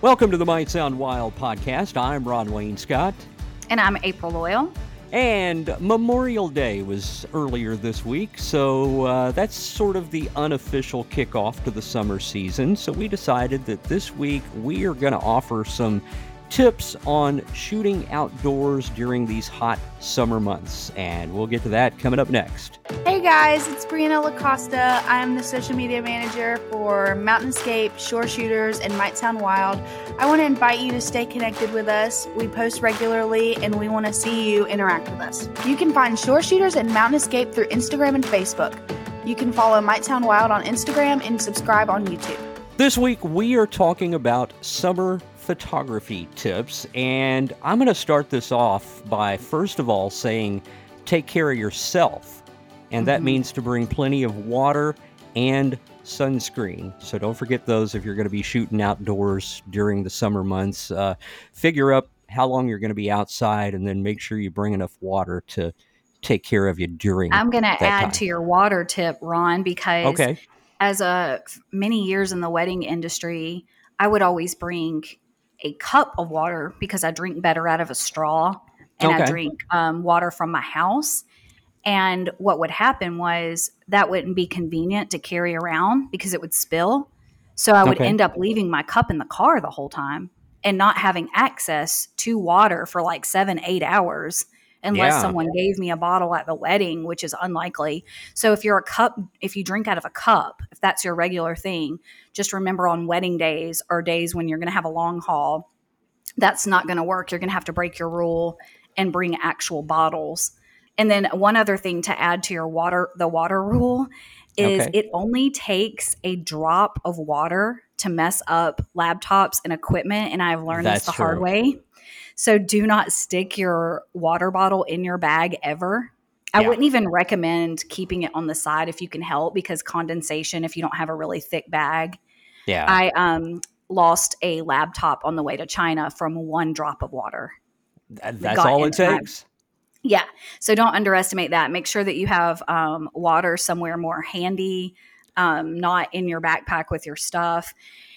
Welcome to the Might Sound Wild podcast. I'm Ron Wayne Scott. And I'm April Loyal. And Memorial Day was earlier this week, so uh, that's sort of the unofficial kickoff to the summer season. So we decided that this week we are going to offer some tips on shooting outdoors during these hot summer months. And we'll get to that coming up next. Hey guys, it's Brianna LaCosta. I am the social media manager for Mountain Escape, Shore Shooters, and Might Sound Wild. I want to invite you to stay connected with us. We post regularly and we want to see you interact with us. You can find Shore Shooters and Mountain Escape through Instagram and Facebook. You can follow Might Sound Wild on Instagram and subscribe on YouTube. This week, we are talking about summer photography tips. And I'm going to start this off by, first of all, saying take care of yourself. And that mm-hmm. means to bring plenty of water and sunscreen. So don't forget those if you're going to be shooting outdoors during the summer months. Uh, figure up how long you're going to be outside and then make sure you bring enough water to take care of you during I'm going to add time. to your water tip, Ron, because okay. as a many years in the wedding industry, I would always bring a cup of water because I drink better out of a straw and okay. I drink um, water from my house. And what would happen was that wouldn't be convenient to carry around because it would spill. So I would okay. end up leaving my cup in the car the whole time and not having access to water for like seven, eight hours unless yeah. someone gave me a bottle at the wedding, which is unlikely. So if you're a cup, if you drink out of a cup, if that's your regular thing, just remember on wedding days or days when you're going to have a long haul, that's not going to work. You're going to have to break your rule and bring actual bottles. And then one other thing to add to your water, the water rule is okay. it only takes a drop of water to mess up laptops and equipment. And I've learned That's this the true. hard way. So do not stick your water bottle in your bag ever. I yeah. wouldn't even recommend keeping it on the side if you can help because condensation if you don't have a really thick bag. Yeah. I um lost a laptop on the way to China from one drop of water. that's all it takes. Yeah. So don't underestimate that. Make sure that you have um, water somewhere more handy, um, not in your backpack with your stuff.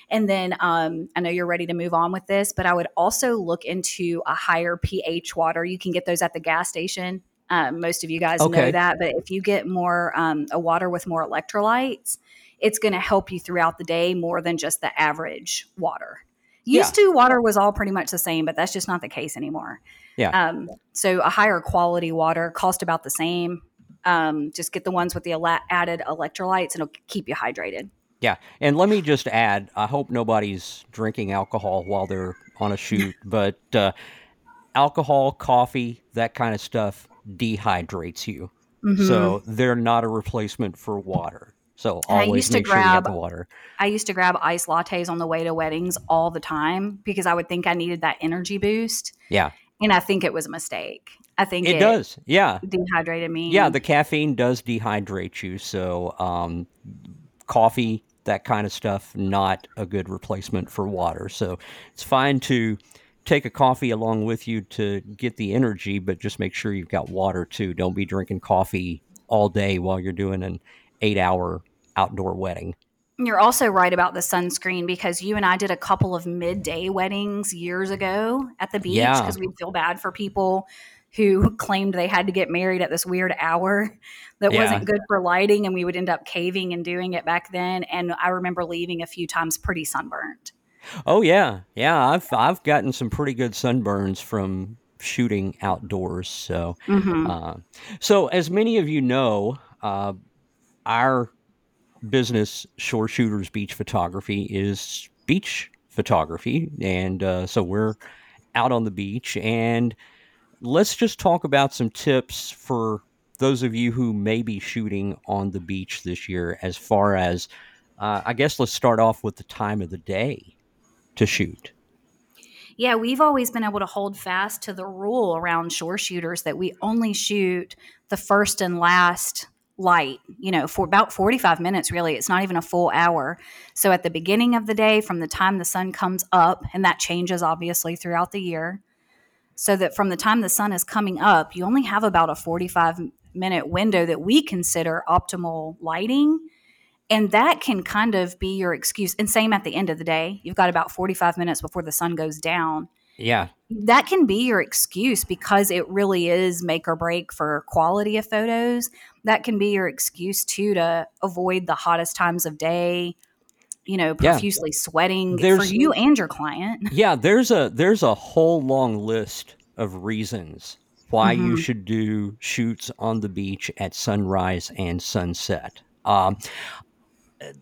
And then um, I know you're ready to move on with this, but I would also look into a higher pH water. You can get those at the gas station. Um, most of you guys okay. know that, but if you get more um, a water with more electrolytes, it's going to help you throughout the day more than just the average water. Used yeah. to, water was all pretty much the same, but that's just not the case anymore. Yeah. Um, so a higher quality water cost about the same. Um, just get the ones with the added electrolytes, and it'll keep you hydrated. Yeah, and let me just add: I hope nobody's drinking alcohol while they're on a shoot, but uh, alcohol, coffee, that kind of stuff dehydrates you. Mm-hmm. So they're not a replacement for water. So always I used to grab sure water. I used to grab ice lattes on the way to weddings all the time because I would think I needed that energy boost. Yeah. And I think it was a mistake. I think it, it does. Yeah. Dehydrated me. Yeah, the caffeine does dehydrate you. So um, coffee, that kind of stuff not a good replacement for water. So it's fine to take a coffee along with you to get the energy, but just make sure you've got water too. Don't be drinking coffee all day while you're doing an eight hour outdoor wedding. You're also right about the sunscreen because you and I did a couple of midday weddings years ago at the beach because yeah. we feel bad for people who claimed they had to get married at this weird hour that yeah. wasn't good for lighting and we would end up caving and doing it back then and i remember leaving a few times pretty sunburnt oh yeah yeah i've i've gotten some pretty good sunburns from shooting outdoors so mm-hmm. uh, so as many of you know uh, our business shore shooters beach photography is beach photography and uh, so we're out on the beach and let's just talk about some tips for those of you who may be shooting on the beach this year as far as uh, i guess let's start off with the time of the day to shoot. Yeah we've always been able to hold fast to the rule around shore shooters that we only shoot the first and last light you know for about 45 minutes really. It's not even a full hour. So at the beginning of the day from the time the sun comes up and that changes obviously throughout the year so that from the time the sun is coming up, you only have about a 45 minute window that we consider optimal lighting. And that can kind of be your excuse. And same at the end of the day, you've got about 45 minutes before the sun goes down. Yeah. That can be your excuse because it really is make or break for quality of photos. That can be your excuse too to avoid the hottest times of day, you know, profusely yeah. sweating there's, for you and your client. Yeah, there's a there's a whole long list of reasons why mm-hmm. you should do shoots on the beach at sunrise and sunset. Um,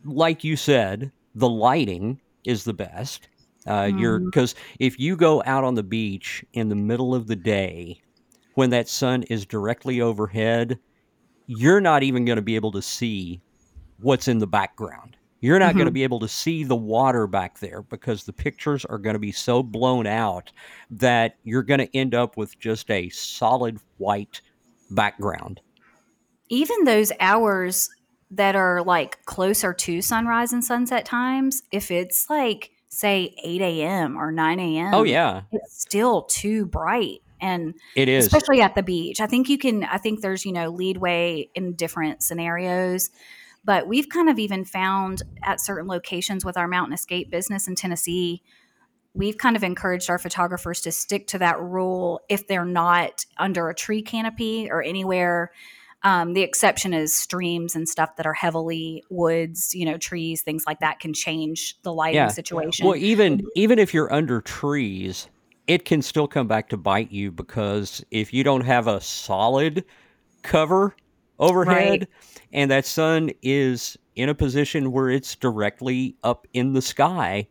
like you said, the lighting is the best. Uh, mm. You're because if you go out on the beach in the middle of the day when that sun is directly overhead, you're not even going to be able to see what's in the background. You're not mm-hmm. going to be able to see the water back there because the pictures are going to be so blown out that you're going to end up with just a solid white background. Even those hours that are like closer to sunrise and sunset times, if it's like, say, 8 a.m. or 9 a.m., oh, yeah, it's still too bright. And it is, especially at the beach. I think you can, I think there's, you know, leadway in different scenarios. But we've kind of even found at certain locations with our mountain escape business in Tennessee, we've kind of encouraged our photographers to stick to that rule if they're not under a tree canopy or anywhere um, the exception is streams and stuff that are heavily woods, you know, trees, things like that can change the lighting yeah. situation. Well, even even if you're under trees, it can still come back to bite you because if you don't have a solid cover overhead right. and that sun is in a position where it's directly up in the sky,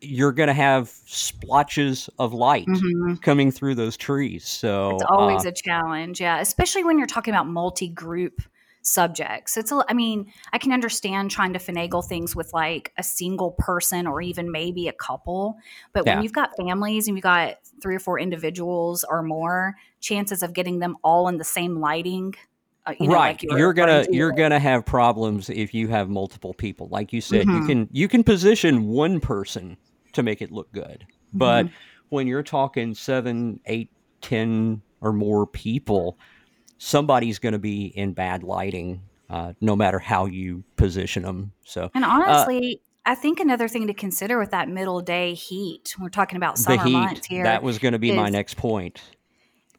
you're going to have splotches of light mm-hmm. coming through those trees. So it's always uh, a challenge, yeah, especially when you're talking about multi-group subjects. It's a, I mean, I can understand trying to finagle things with like a single person or even maybe a couple, but yeah. when you've got families and you've got three or four individuals or more, chances of getting them all in the same lighting uh, you know, right like you you're gonna to you're gonna have problems if you have multiple people like you said mm-hmm. you can you can position one person to make it look good. But mm-hmm. when you're talking seven, eight, ten or more people, somebody's going to be in bad lighting, uh, no matter how you position them. So, and uh, honestly, uh, I think another thing to consider with that middle day heat, we're talking about summer heat, months here. That was going to be is, my next point.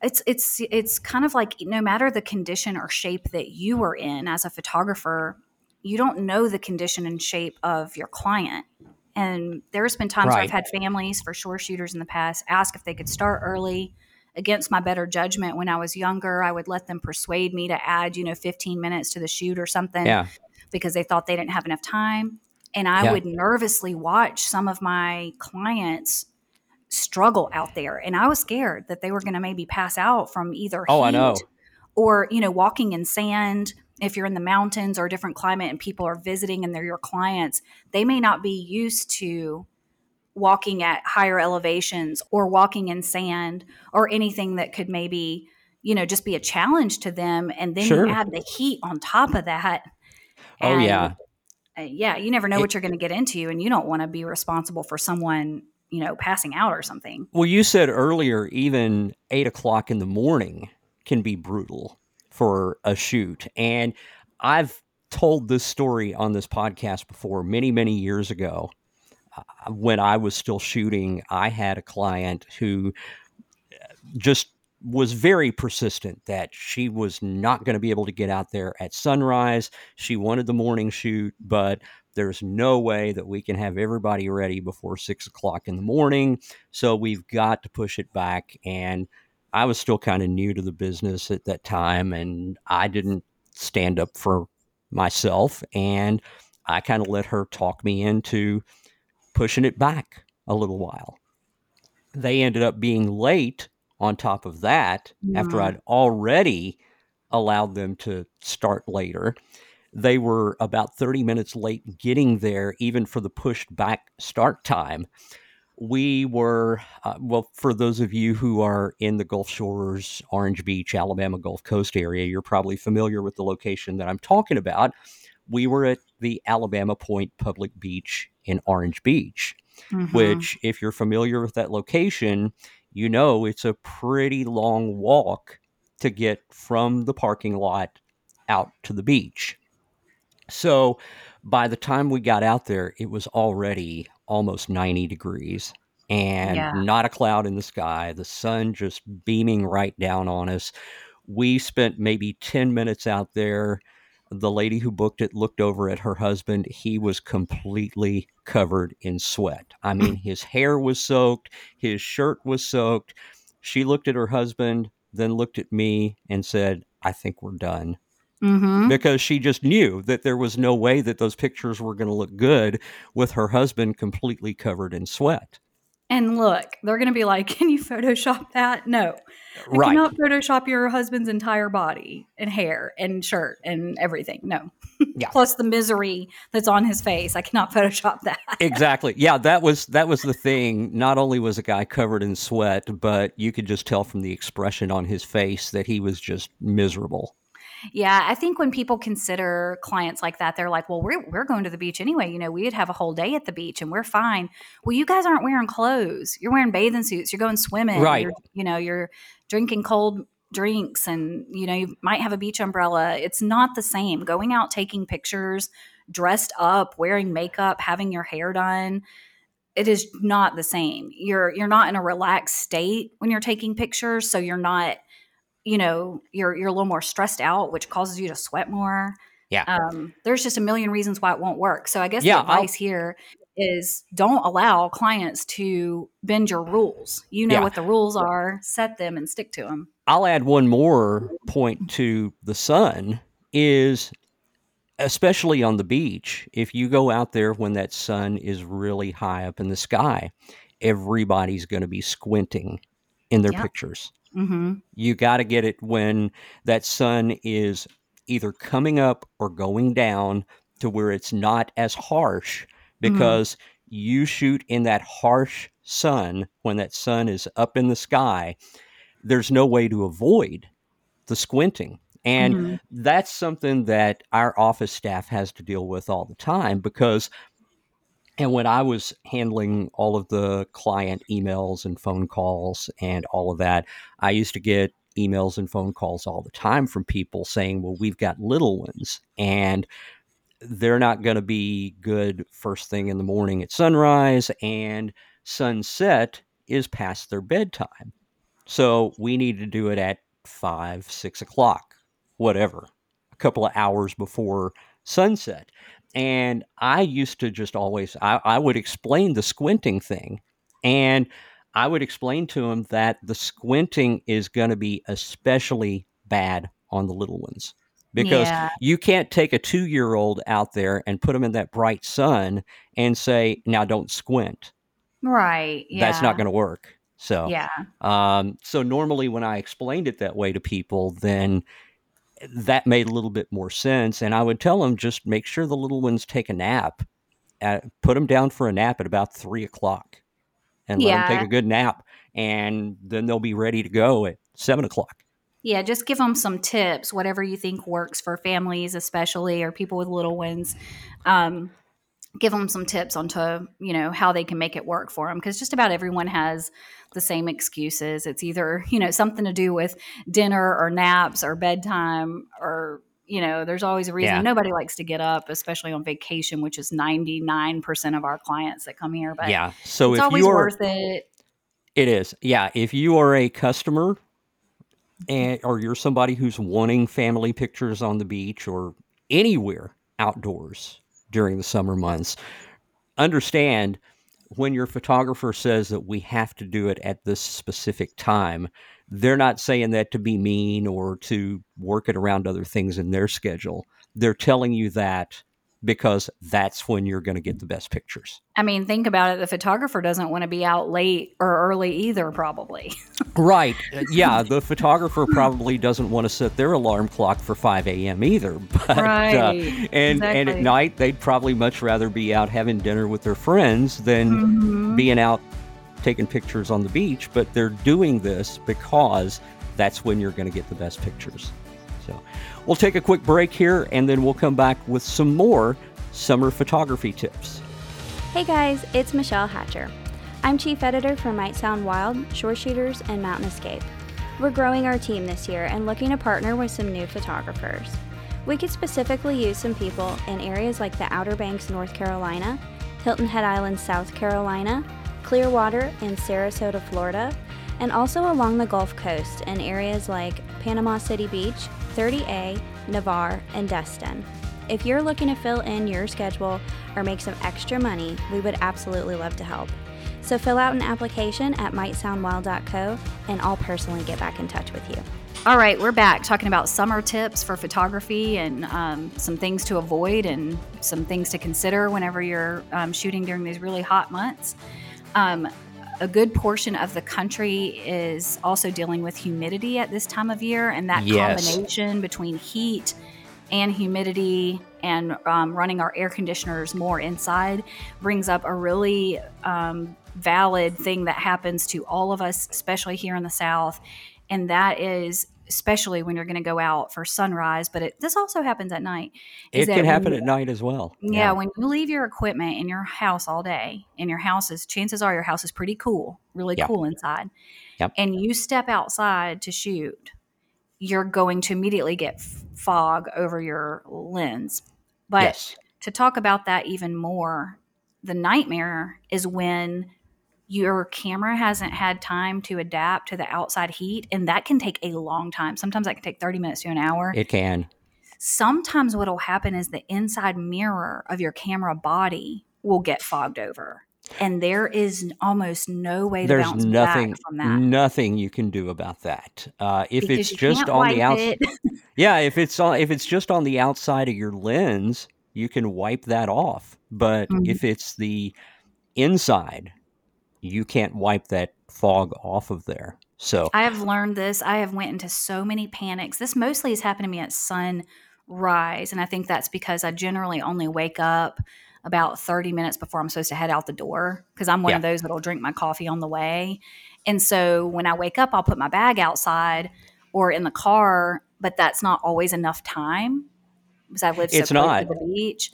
It's it's it's kind of like no matter the condition or shape that you are in as a photographer, you don't know the condition and shape of your client. And there's been times right. where I've had families for Shore Shooters in the past ask if they could start early. Against my better judgment, when I was younger, I would let them persuade me to add, you know, 15 minutes to the shoot or something yeah. because they thought they didn't have enough time. And I yeah. would nervously watch some of my clients struggle out there. And I was scared that they were going to maybe pass out from either oh, I know. or, you know, walking in sand if you're in the mountains or a different climate and people are visiting and they're your clients, they may not be used to walking at higher elevations or walking in sand or anything that could maybe, you know, just be a challenge to them. And then sure. you add the heat on top of that. Oh, yeah. Uh, yeah, you never know it, what you're going to get into, and you don't want to be responsible for someone, you know, passing out or something. Well, you said earlier, even eight o'clock in the morning can be brutal for a shoot. And I've told this story on this podcast before many, many years ago. Uh, when I was still shooting, I had a client who uh, just was very persistent that she was not going to be able to get out there at sunrise. She wanted the morning shoot, but there's no way that we can have everybody ready before six o'clock in the morning. So we've got to push it back. And I was still kind of new to the business at that time and I didn't stand up for myself. And I kind of let her talk me into pushing it back a little while. They ended up being late on top of that yeah. after I'd already allowed them to start later. They were about 30 minutes late getting there, even for the pushed back start time we were, uh, well, for those of you who are in the Gulf Shores, Orange Beach, Alabama Gulf Coast area, you're probably familiar with the location that I'm talking about. We were at the Alabama Point Public Beach in Orange Beach, mm-hmm. which, if you're familiar with that location, you know it's a pretty long walk to get from the parking lot out to the beach. So, By the time we got out there, it was already almost 90 degrees and yeah. not a cloud in the sky, the sun just beaming right down on us. We spent maybe 10 minutes out there. The lady who booked it looked over at her husband. He was completely covered in sweat. I mean, his hair was soaked, his shirt was soaked. She looked at her husband, then looked at me and said, I think we're done. Mm-hmm. Because she just knew that there was no way that those pictures were going to look good with her husband completely covered in sweat. And look, they're going to be like, "Can you Photoshop that?" No, I right. cannot Photoshop your husband's entire body and hair and shirt and everything. No, yeah. plus the misery that's on his face. I cannot Photoshop that. exactly. Yeah, that was that was the thing. Not only was a guy covered in sweat, but you could just tell from the expression on his face that he was just miserable. Yeah, I think when people consider clients like that, they're like, well, we're, we're going to the beach anyway. You know, we'd have a whole day at the beach and we're fine. Well, you guys aren't wearing clothes. You're wearing bathing suits. You're going swimming. Right. You're, you know, you're drinking cold drinks and, you know, you might have a beach umbrella. It's not the same. Going out taking pictures, dressed up, wearing makeup, having your hair done it is not the same. You're you're not in a relaxed state when you're taking pictures, so you're not you know you're you're a little more stressed out which causes you to sweat more. Yeah. Um, there's just a million reasons why it won't work. So i guess yeah, the advice I'll, here is don't allow clients to bend your rules. You know yeah. what the rules are. Set them and stick to them i'll add one more point to the sun is especially on the beach if you go out there when that sun is really high up in the sky everybody's going to be squinting in their pictures Mm-hmm. You got to get it when that sun is either coming up or going down to where it's not as harsh mm-hmm. because mm-hmm. you shoot in that harsh sun when that sun is up in the sky. There's no way to avoid the squinting. And mm-hmm. that's something that our office staff has to deal with all the time because and when I was handling all of the client emails and phone calls and all of that, I used to get emails and phone calls all the time from people saying, well, we've got little ones and they're not going to be good first thing in the morning at sunrise and sunset is past their bedtime. So we need to do it at five, six o'clock, whatever, a couple of hours before sunset. And I used to just always, I, I would explain the squinting thing. And I would explain to him that the squinting is going to be especially bad on the little ones because yeah. you can't take a two year old out there and put them in that bright sun and say, now don't squint. Right. Yeah. That's not going to work. So, yeah. Um, so normally when I explained it that way to people, then that made a little bit more sense. And I would tell them just make sure the little ones take a nap, at, put them down for a nap at about three o'clock, and yeah. let them take a good nap, and then they'll be ready to go at seven o'clock. Yeah, just give them some tips, whatever you think works for families, especially or people with little ones. Um, give them some tips on to you know how they can make it work for them because just about everyone has the same excuses. It's either you know something to do with dinner or naps or bedtime or you know there's always a reason. Yeah. nobody likes to get up especially on vacation which is 99% of our clients that come here but yeah. So it's always worth it. It is. Yeah. If you are a customer and or you're somebody who's wanting family pictures on the beach or anywhere outdoors during the summer months. Understand when your photographer says that we have to do it at this specific time, they're not saying that to be mean or to work it around other things in their schedule. They're telling you that because that's when you're going to get the best pictures. I mean, think about it. The photographer doesn't want to be out late or early either, probably. right. Uh, yeah. The photographer probably doesn't want to set their alarm clock for 5 a.m. either. But, uh, right. Uh, and, exactly. and at night, they'd probably much rather be out having dinner with their friends than mm-hmm. being out taking pictures on the beach. But they're doing this because that's when you're going to get the best pictures. So we'll take a quick break here and then we'll come back with some more summer photography tips. Hey guys, it's Michelle Hatcher. I'm chief editor for Might Sound Wild, Shore Shooters, and Mountain Escape. We're growing our team this year and looking to partner with some new photographers. We could specifically use some people in areas like the Outer Banks, North Carolina, Hilton Head Island, South Carolina, Clearwater and Sarasota, Florida, and also along the Gulf Coast in areas like Panama City Beach, 30A, Navarre, and Destin. If you're looking to fill in your schedule or make some extra money, we would absolutely love to help. So fill out an application at mightsoundwild.co and I'll personally get back in touch with you. All right, we're back talking about summer tips for photography and um, some things to avoid and some things to consider whenever you're um, shooting during these really hot months. Um, a good portion of the country is also dealing with humidity at this time of year, and that yes. combination between heat and humidity and um, running our air conditioners more inside brings up a really um, valid thing that happens to all of us, especially here in the South, and that is especially when you're going to go out for sunrise, but it, this also happens at night. It can happen at night as well. Yeah, yeah, when you leave your equipment in your house all day, and your house is, chances are your house is pretty cool, really yeah. cool inside, yep. and you step outside to shoot, you're going to immediately get fog over your lens. But yes. to talk about that even more, the nightmare is when your camera hasn't had time to adapt to the outside heat and that can take a long time sometimes that can take 30 minutes to an hour it can sometimes what will happen is the inside mirror of your camera body will get fogged over and there is almost no way There's to bounce nothing, back from that. Nothing you can do about that. Uh, if because it's just on the outside, yeah, if it's on, if it's just on the outside of your lens, you can wipe that off. But mm-hmm. if it's the inside, you can't wipe that fog off of there. So I have learned this. I have went into so many panics. This mostly has happened to me at sunrise, and I think that's because I generally only wake up about 30 minutes before I'm supposed to head out the door because I'm one yeah. of those that'll drink my coffee on the way. And so when I wake up, I'll put my bag outside or in the car, but that's not always enough time because I live so it's close not. to the beach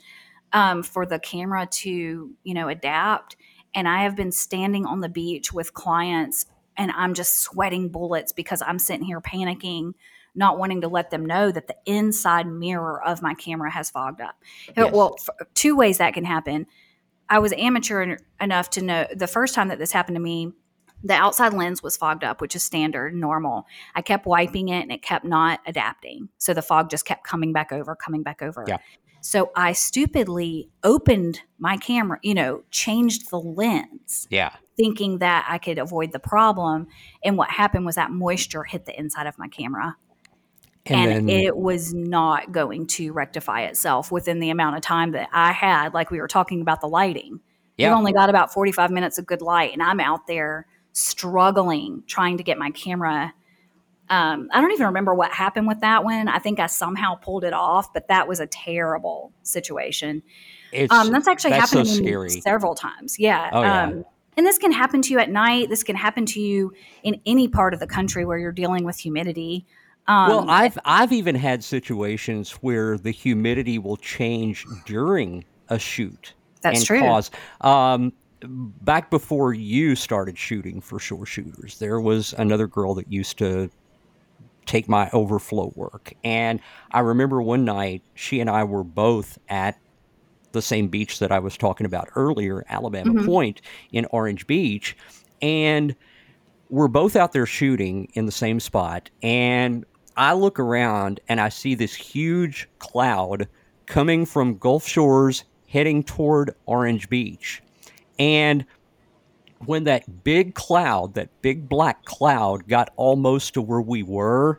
um, for the camera to, you know, adapt. And I have been standing on the beach with clients and I'm just sweating bullets because I'm sitting here panicking, not wanting to let them know that the inside mirror of my camera has fogged up. Yes. Well, two ways that can happen. I was amateur enough to know the first time that this happened to me, the outside lens was fogged up, which is standard, normal. I kept wiping it and it kept not adapting. So the fog just kept coming back over, coming back over. Yeah. So I stupidly opened my camera, you know, changed the lens. Yeah. Thinking that I could avoid the problem. And what happened was that moisture hit the inside of my camera. And, and then, it was not going to rectify itself within the amount of time that I had. Like we were talking about the lighting. Yeah. You've only got about 45 minutes of good light, and I'm out there struggling trying to get my camera um, I don't even remember what happened with that one. I think I somehow pulled it off, but that was a terrible situation. Um, that's actually that's happened so to me several times. Yeah. Oh, yeah. Um, and this can happen to you at night. This can happen to you in any part of the country where you're dealing with humidity. Um, well, I've I've even had situations where the humidity will change during a shoot. That's and true. Cause, um, back before you started shooting for shore shooters, there was another girl that used to take my overflow work. And I remember one night she and I were both at the same beach that I was talking about earlier, Alabama mm-hmm. Point in Orange Beach. And we're both out there shooting in the same spot. And I look around and I see this huge cloud coming from Gulf Shores heading toward Orange Beach. And when that big cloud, that big black cloud, got almost to where we were,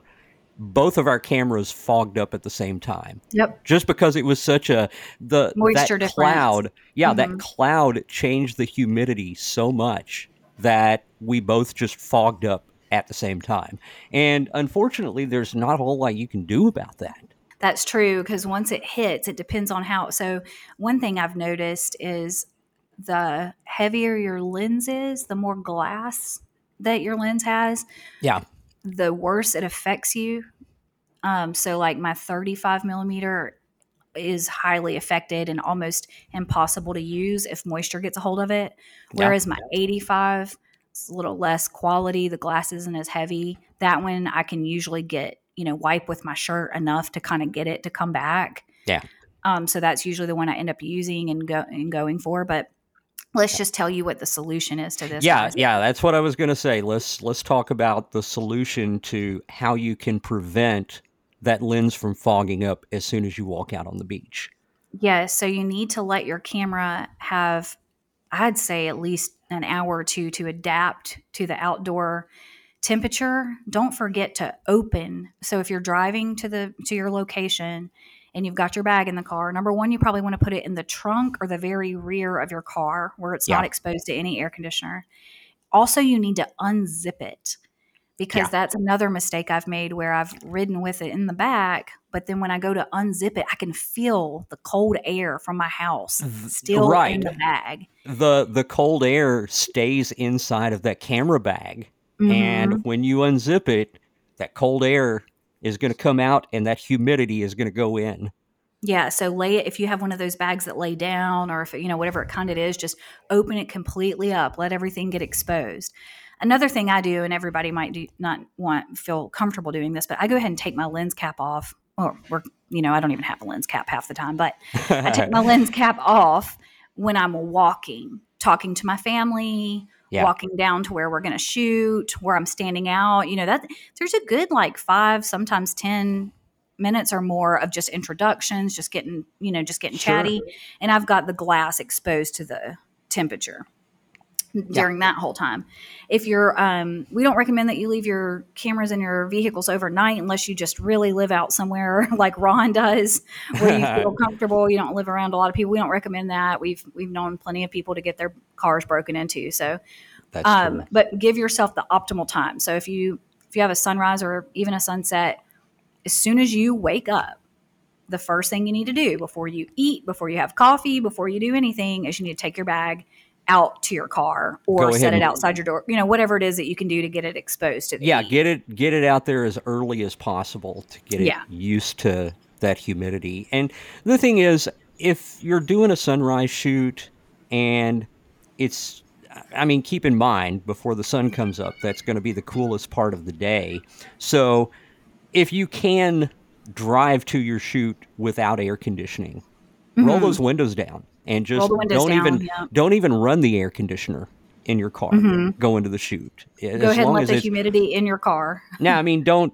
both of our cameras fogged up at the same time. Yep. Just because it was such a the moisture that cloud, yeah, mm-hmm. that cloud changed the humidity so much that we both just fogged up at the same time. And unfortunately, there's not a whole lot you can do about that. That's true because once it hits, it depends on how. So, one thing I've noticed is the heavier your lens is, the more glass that your lens has. Yeah. The worse it affects you. Um, so, like my 35 millimeter is highly affected and almost impossible to use if moisture gets a hold of it. Whereas yeah. my 85 it's a little less quality. The glass isn't as heavy. That one I can usually get you know, wipe with my shirt enough to kind of get it to come back. Yeah. Um, so that's usually the one I end up using and go and going for. But let's just tell you what the solution is to this. Yeah, yeah, that's what I was going to say. Let's let's talk about the solution to how you can prevent that lens from fogging up as soon as you walk out on the beach. Yes, yeah, so you need to let your camera have I'd say at least an hour or two to adapt to the outdoor temperature. Don't forget to open. So if you're driving to the to your location and you've got your bag in the car, number one, you probably want to put it in the trunk or the very rear of your car where it's yeah. not exposed to any air conditioner. Also, you need to unzip it because yeah. that's another mistake I've made where I've ridden with it in the back, but then when I go to unzip it, I can feel the cold air from my house still right. in the bag. The the cold air stays inside of that camera bag. Mm-hmm. And when you unzip it, that cold air is going to come out and that humidity is going to go in. Yeah, so lay it if you have one of those bags that lay down or if you know whatever it kind it is, just open it completely up, let everything get exposed. Another thing I do, and everybody might do not want feel comfortable doing this, but I go ahead and take my lens cap off. Or, we're, you know, I don't even have a lens cap half the time, but I take my lens cap off when I'm walking, talking to my family, yeah. walking down to where we're going to shoot, where I'm standing out. You know, that there's a good like five, sometimes 10 minutes or more of just introductions, just getting, you know, just getting sure. chatty. And I've got the glass exposed to the temperature during yeah. that whole time. If you're, um, we don't recommend that you leave your cameras in your vehicles overnight unless you just really live out somewhere like Ron does, where you feel comfortable. You don't live around a lot of people. We don't recommend that. We've we've known plenty of people to get their cars broken into. So, um, but give yourself the optimal time. So if you if you have a sunrise or even a sunset, as soon as you wake up, the first thing you need to do before you eat, before you have coffee, before you do anything, is you need to take your bag out to your car or set it outside your door. You know, whatever it is that you can do to get it exposed to the Yeah, heat. get it get it out there as early as possible to get it yeah. used to that humidity. And the thing is, if you're doing a sunrise shoot and it's I mean, keep in mind before the sun comes up, that's going to be the coolest part of the day. So, if you can drive to your shoot without air conditioning, mm-hmm. roll those windows down and just don't down, even yeah. don't even run the air conditioner in your car mm-hmm. go into the shoot go as ahead and let the humidity in your car now i mean don't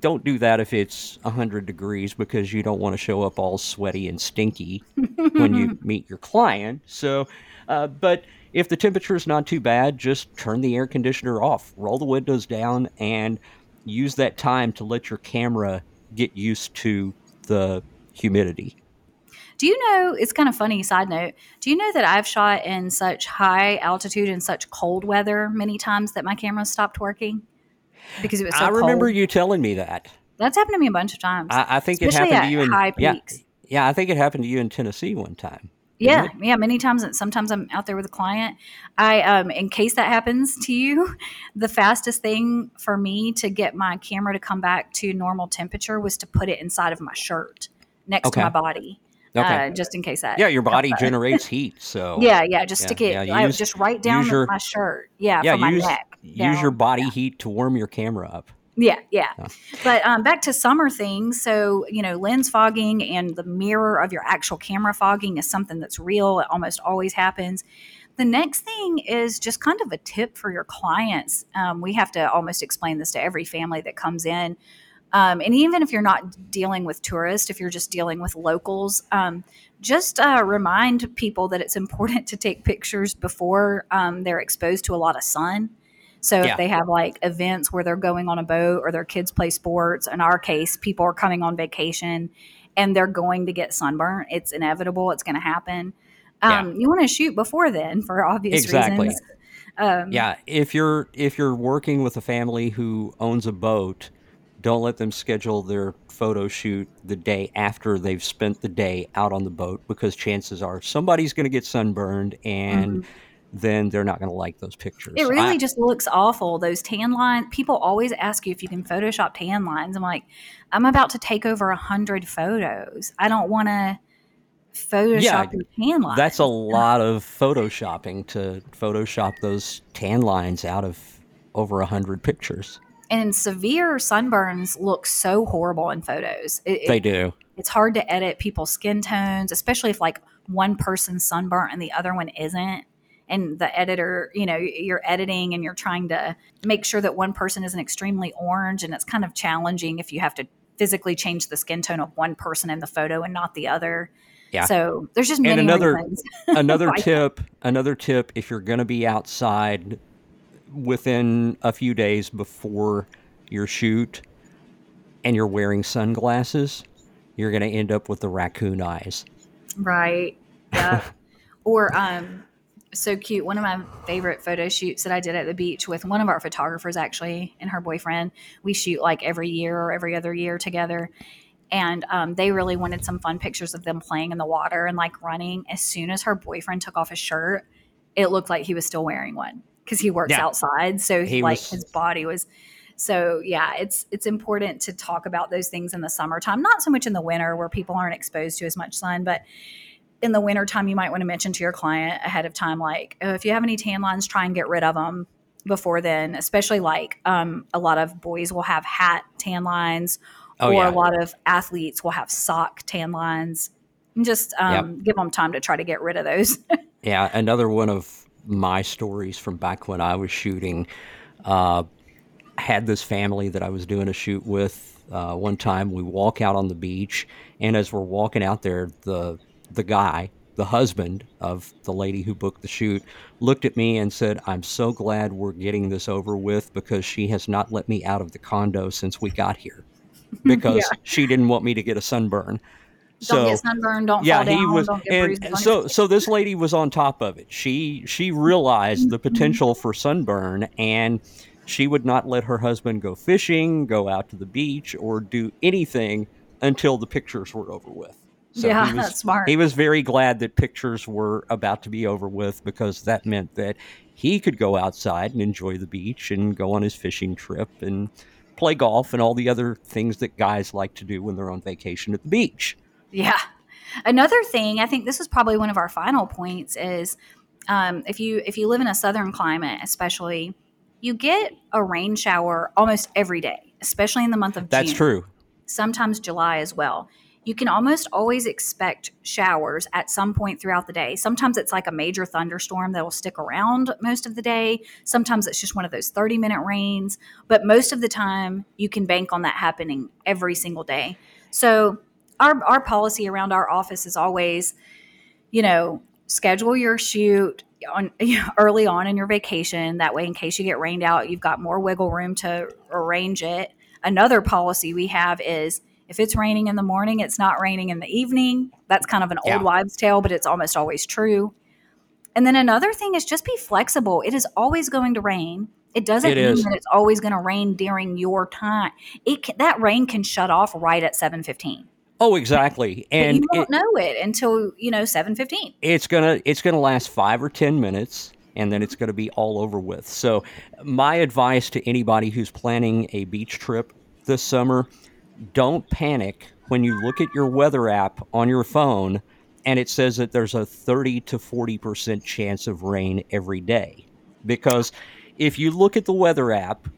don't do that if it's 100 degrees because you don't want to show up all sweaty and stinky when you meet your client so uh, but if the temperature is not too bad just turn the air conditioner off roll the windows down and use that time to let your camera get used to the humidity do you know, it's kind of funny, side note, do you know that I've shot in such high altitude and such cold weather many times that my camera stopped working? Because it was so I remember cold. you telling me that. That's happened to me a bunch of times. I, I think it happened to you in high peaks. Yeah, yeah, I think it happened to you in Tennessee one time. Yeah, yeah, many times. And sometimes I'm out there with a client. I, um, in case that happens to you, the fastest thing for me to get my camera to come back to normal temperature was to put it inside of my shirt next okay. to my body. Okay. Uh, just in case that. Yeah, your body generates heat, so. Yeah, yeah, just yeah, stick it. Yeah, use, just right down your, my shirt. Yeah, yeah, use. Use your body heat to warm your camera up. Yeah, yeah. But um, back to summer things. So, you know, lens fogging and the mirror of your actual camera fogging is something that's real. It almost always happens. The next thing is just kind of a tip for your clients. Um, we have to almost explain this to every family that comes in um, and even if you're not dealing with tourists, if you're just dealing with locals, um, just uh, remind people that it's important to take pictures before um, they're exposed to a lot of sun. So yeah. if they have like events where they're going on a boat or their kids play sports, in our case, people are coming on vacation and they're going to get sunburnt. It's inevitable. It's going to happen. Um, yeah. You want to shoot before then for obvious exactly. reasons. Um, yeah, if you're if you're working with a family who owns a boat, don't let them schedule their photo shoot the day after they've spent the day out on the boat because chances are somebody's going to get sunburned and mm-hmm. then they're not going to like those pictures. It really I, just looks awful. Those tan lines, people always ask you if you can Photoshop tan lines. I'm like, I'm about to take over a hundred photos. I don't want to Photoshop yeah, tan lines. That's a lot of photoshopping to Photoshop those tan lines out of over a hundred pictures And severe sunburns look so horrible in photos. It, they do. It's hard to edit people's skin tones, especially if like one person's sunburnt and the other one isn't. And the editor, you know, you're editing and you're trying to make sure that one person isn't extremely orange. And it's kind of challenging if you have to physically change the skin tone of one person in the photo and not the other. Yeah. So there's just many and another another tip. Another tip: if you're going to be outside within a few days before your shoot, and you're wearing sunglasses, you're going to end up with the raccoon eyes. Right. Yeah. or um, so cute. One of my favorite photo shoots that I did at the beach with one of our photographers, actually, and her boyfriend. We shoot like every year or every other year together and um, they really wanted some fun pictures of them playing in the water and like running. As soon as her boyfriend took off his shirt, it looked like he was still wearing one because he works yeah. outside. So he like was... his body was. So yeah, it's it's important to talk about those things in the summertime, not so much in the winter where people aren't exposed to as much sun, but in the wintertime, you might want to mention to your client ahead of time, like oh, if you have any tan lines, try and get rid of them before then. Especially like um, a lot of boys will have hat tan lines Oh, or yeah. a lot of athletes will have sock tan lines. And just um, yep. give them time to try to get rid of those. yeah, another one of my stories from back when I was shooting. Uh, had this family that I was doing a shoot with. Uh, one time we walk out on the beach, and as we're walking out there, the the guy, the husband of the lady who booked the shoot, looked at me and said, "I'm so glad we're getting this over with because she has not let me out of the condo since we got here." because yeah. she didn't want me to get a sunburn. Don't so, get sunburned. Don't yeah, down, he was, and so so this lady was on top of it. She she realized the mm-hmm. potential for sunburn, and she would not let her husband go fishing, go out to the beach, or do anything until the pictures were over with. So yeah, was, that's smart. He was very glad that pictures were about to be over with because that meant that he could go outside and enjoy the beach and go on his fishing trip and play golf and all the other things that guys like to do when they're on vacation at the beach. Yeah. Another thing, I think this is probably one of our final points is um, if you if you live in a southern climate, especially, you get a rain shower almost every day, especially in the month of July. That's June. true. Sometimes July as well you can almost always expect showers at some point throughout the day. Sometimes it's like a major thunderstorm that will stick around most of the day. Sometimes it's just one of those 30 minute rains. But most of the time, you can bank on that happening every single day. So, our, our policy around our office is always, you know, schedule your shoot on early on in your vacation. That way, in case you get rained out, you've got more wiggle room to arrange it. Another policy we have is if it's raining in the morning, it's not raining in the evening. That's kind of an yeah. old wives' tale, but it's almost always true. And then another thing is just be flexible. It is always going to rain. It doesn't it mean is. that it's always going to rain during your time. It can, that rain can shut off right at seven fifteen. Oh, exactly. And but you don't it, know it until you know seven fifteen. It's gonna it's gonna last five or ten minutes, and then it's mm-hmm. gonna be all over with. So, my advice to anybody who's planning a beach trip this summer don't panic when you look at your weather app on your phone and it says that there's a 30 to 40% chance of rain every day. Because if you look at the weather app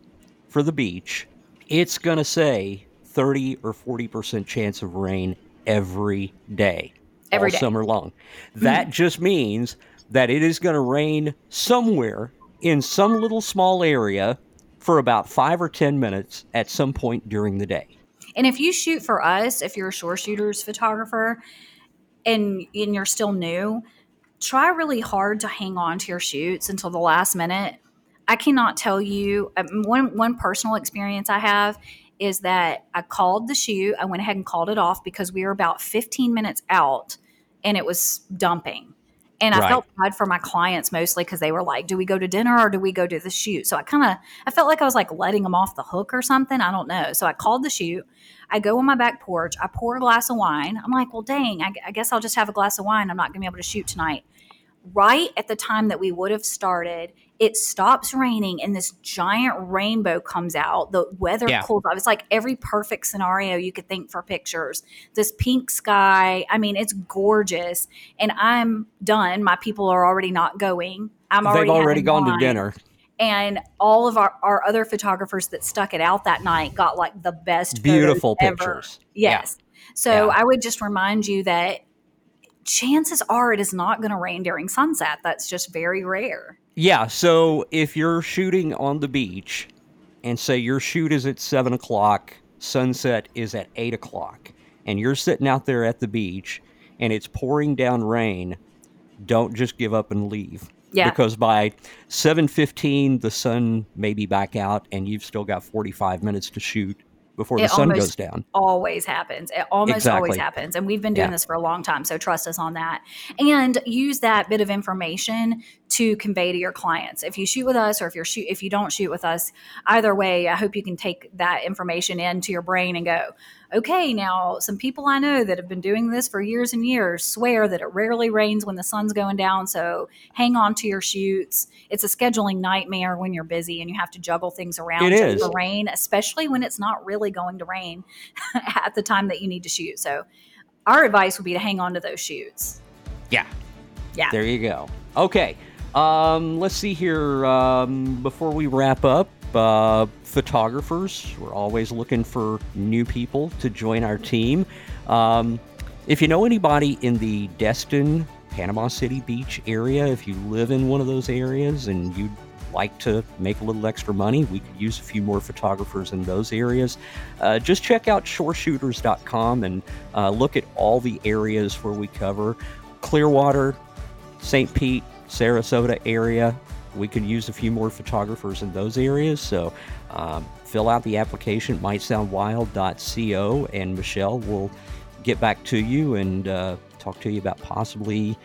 for the beach, it's going to say 30 or 40% chance of rain every day, every all day. summer long. That just means that it is going to rain somewhere in some little small area for about five or 10 minutes at some point during the day. And if you shoot for us, if you're a shore shooters photographer and, and you're still new, try really hard to hang on to your shoots until the last minute. I cannot tell you um, one one personal experience I have is that I called the shoot. I went ahead and called it off because we were about 15 minutes out and it was dumping. And right. I felt bad for my clients mostly because they were like, "Do we go to dinner or do we go to the shoot?" So I kind of I felt like I was like letting them off the hook or something. I don't know. So I called the shoot. I go on my back porch. I pour a glass of wine. I'm like, "Well, dang, I, I guess I'll just have a glass of wine. I'm not gonna be able to shoot tonight." Right at the time that we would have started, it stops raining and this giant rainbow comes out. The weather yeah. cools off. It's like every perfect scenario you could think for pictures. This pink sky. I mean, it's gorgeous. And I'm done. My people are already not going. I'm already They've already gone wine. to dinner. and all of our, our other photographers that stuck it out that night got like the best beautiful pictures. Ever. Yes. Yeah. So yeah. I would just remind you that chances are it is not going to rain during sunset. That's just very rare. Yeah. So if you're shooting on the beach and say your shoot is at seven o'clock, sunset is at eight o'clock, and you're sitting out there at the beach and it's pouring down rain, don't just give up and leave. Yeah. Because by 7:15 the sun may be back out and you've still got 45 minutes to shoot before the sun goes down. Always happens. It almost exactly. always happens. And we've been doing yeah. this for a long time. So trust us on that. And use that bit of information to convey to your clients. If you shoot with us or if you're shoot if you don't shoot with us, either way, I hope you can take that information into your brain and go, okay, now some people I know that have been doing this for years and years swear that it rarely rains when the sun's going down. So hang on to your shoots. It's a scheduling nightmare when you're busy and you have to juggle things around it the rain, especially when it's not really going to rain at the time that you need to shoot. So our advice would be to hang on to those shoots. Yeah. Yeah. There you go. Okay. Um, let's see here. Um, before we wrap up, uh, photographers. We're always looking for new people to join our team. Um, if you know anybody in the Destin, Panama City Beach area, if you live in one of those areas and you'd like to make a little extra money, we could use a few more photographers in those areas. Uh, just check out shoreshooters.com and uh, look at all the areas where we cover Clearwater, St. Pete, Sarasota area, we could use a few more photographers in those areas. So um, fill out the application at mightsoundwild.co, and Michelle will get back to you and uh, talk to you about possibly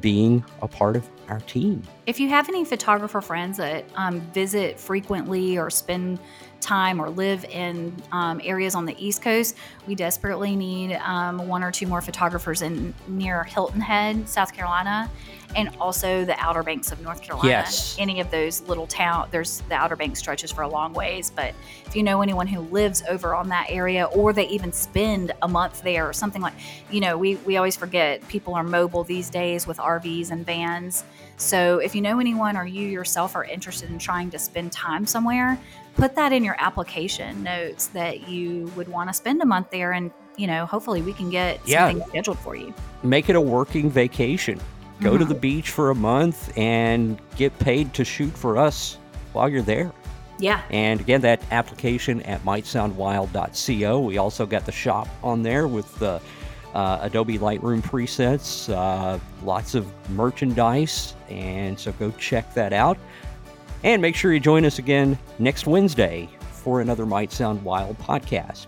being a part of our team. If you have any photographer friends that um, visit frequently or spend time or live in um, areas on the East Coast, we desperately need um, one or two more photographers in near Hilton Head, South Carolina, and also the Outer Banks of North Carolina. Yes. Any of those little town, there's the Outer Banks stretches for a long ways, but if you know anyone who lives over on that area or they even spend a month there or something like, you know, we, we always forget people are mobile these days with RVs and vans. So if you know anyone or you yourself are interested in trying to spend time somewhere, put that in your application notes that you would want to spend a month there and you know hopefully we can get yeah. something scheduled for you make it a working vacation go mm-hmm. to the beach for a month and get paid to shoot for us while you're there yeah and again that application at mightsoundwild.co we also got the shop on there with the uh, Adobe Lightroom presets, uh, lots of merchandise, and so go check that out. And make sure you join us again next Wednesday for another Might Sound Wild podcast.